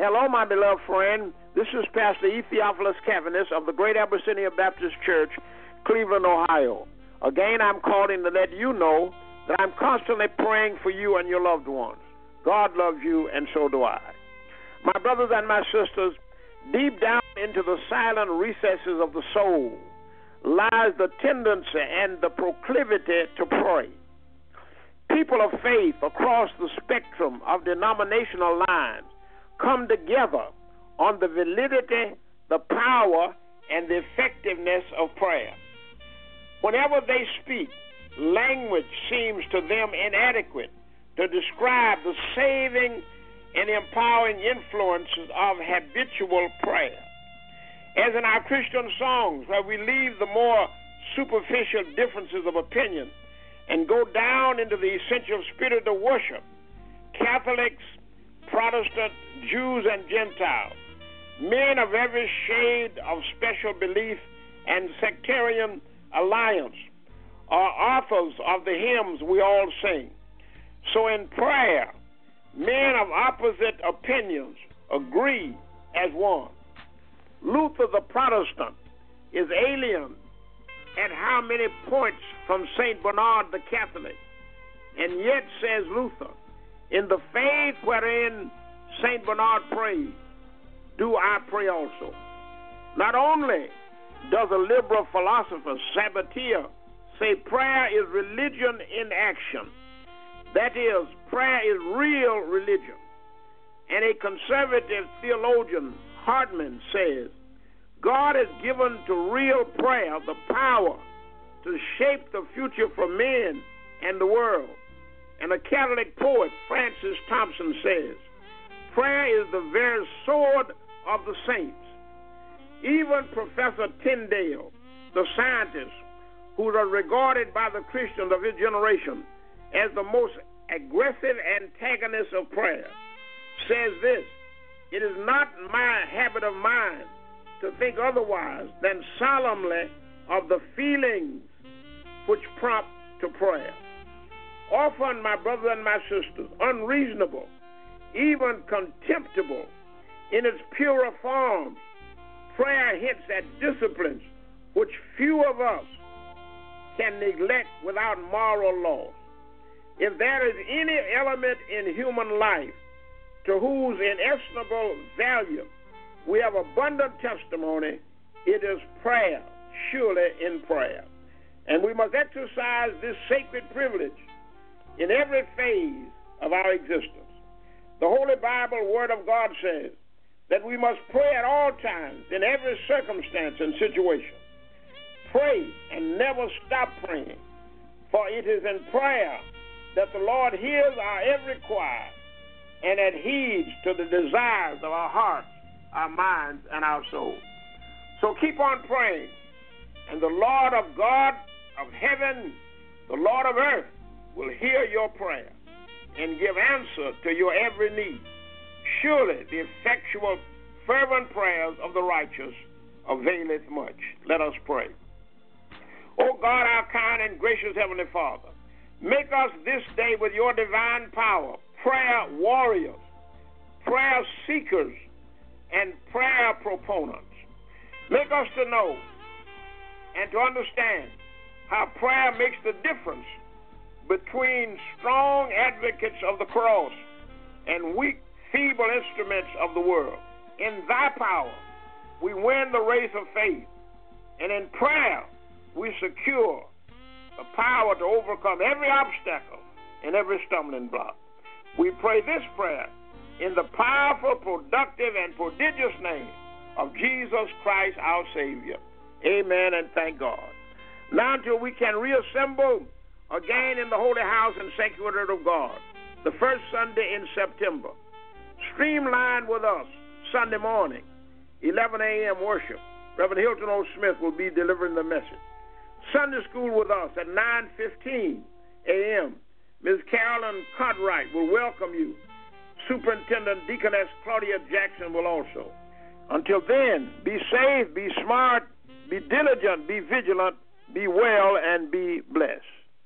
Hello, my beloved friend. This is Pastor E. Theophilus Caviness of the Greater Abyssinia Baptist Church, Cleveland, Ohio. Again, I'm calling to let you know that I'm constantly praying for you and your loved ones. God loves you, and so do I. My brothers and my sisters, deep down into the silent recesses of the soul lies the tendency and the proclivity to pray. People of faith across the spectrum of denominational lines come together on the validity, the power, and the effectiveness of prayer. Whenever they speak, language seems to them inadequate to describe the saving and empowering influences of habitual prayer. As in our Christian songs, where we leave the more superficial differences of opinion and go down into the essential spirit of worship, Catholics, Protestant, Jews, and Gentiles, men of every shade of special belief and sectarian alliance, are authors of the hymns we all sing. So in prayer, men of opposite opinions agree as one. Luther the Protestant is alien at how many points from St. Bernard the Catholic? And yet, says Luther, in the faith wherein St. Bernard prayed, do I pray also. Not only does a liberal philosopher, Sabatier, say prayer is religion in action, that is, prayer is real religion. And a conservative theologian, Hartman, says God has given to real prayer the power to shape the future for men and the world. And a Catholic poet, Francis Thompson, says, Prayer is the very sword of the saints. Even Professor Tyndall, the scientist, who was regarded by the Christians of his generation as the most aggressive antagonist of prayer, says this It is not my habit of mind to think otherwise than solemnly of the feelings which prompt to prayer. Often, my brothers and my sisters, unreasonable, even contemptible in its purer forms, prayer hints at disciplines which few of us can neglect without moral loss. If there is any element in human life to whose inestimable value we have abundant testimony. It is prayer, surely in prayer. And we must exercise this sacred privilege in every phase of our existence. The Holy Bible, Word of God says that we must pray at all times, in every circumstance and situation. Pray and never stop praying, for it is in prayer that the Lord hears our every cry and adheres to the desires of our hearts our minds, and our souls. So keep on praying, and the Lord of God of heaven, the Lord of earth, will hear your prayer and give answer to your every need. Surely the effectual, fervent prayers of the righteous availeth much. Let us pray. O God, our kind and gracious Heavenly Father, make us this day with your divine power prayer warriors, prayer seekers, and prayer proponents. Make us to know and to understand how prayer makes the difference between strong advocates of the cross and weak, feeble instruments of the world. In thy power, we win the race of faith, and in prayer, we secure the power to overcome every obstacle and every stumbling block. We pray this prayer in the powerful, productive, and prodigious name of Jesus Christ our Savior. Amen and thank God. Now until we can reassemble again in the Holy House and Sanctuary of God, the first Sunday in September. Streamline with us Sunday morning, 11 a.m. worship. Reverend Hilton O. Smith will be delivering the message. Sunday school with us at 9:15 a.m. Ms. Carolyn Cartwright will welcome you Superintendent Deaconess Claudia Jackson will also. Until then, be safe, be smart, be diligent, be vigilant, be well, and be blessed.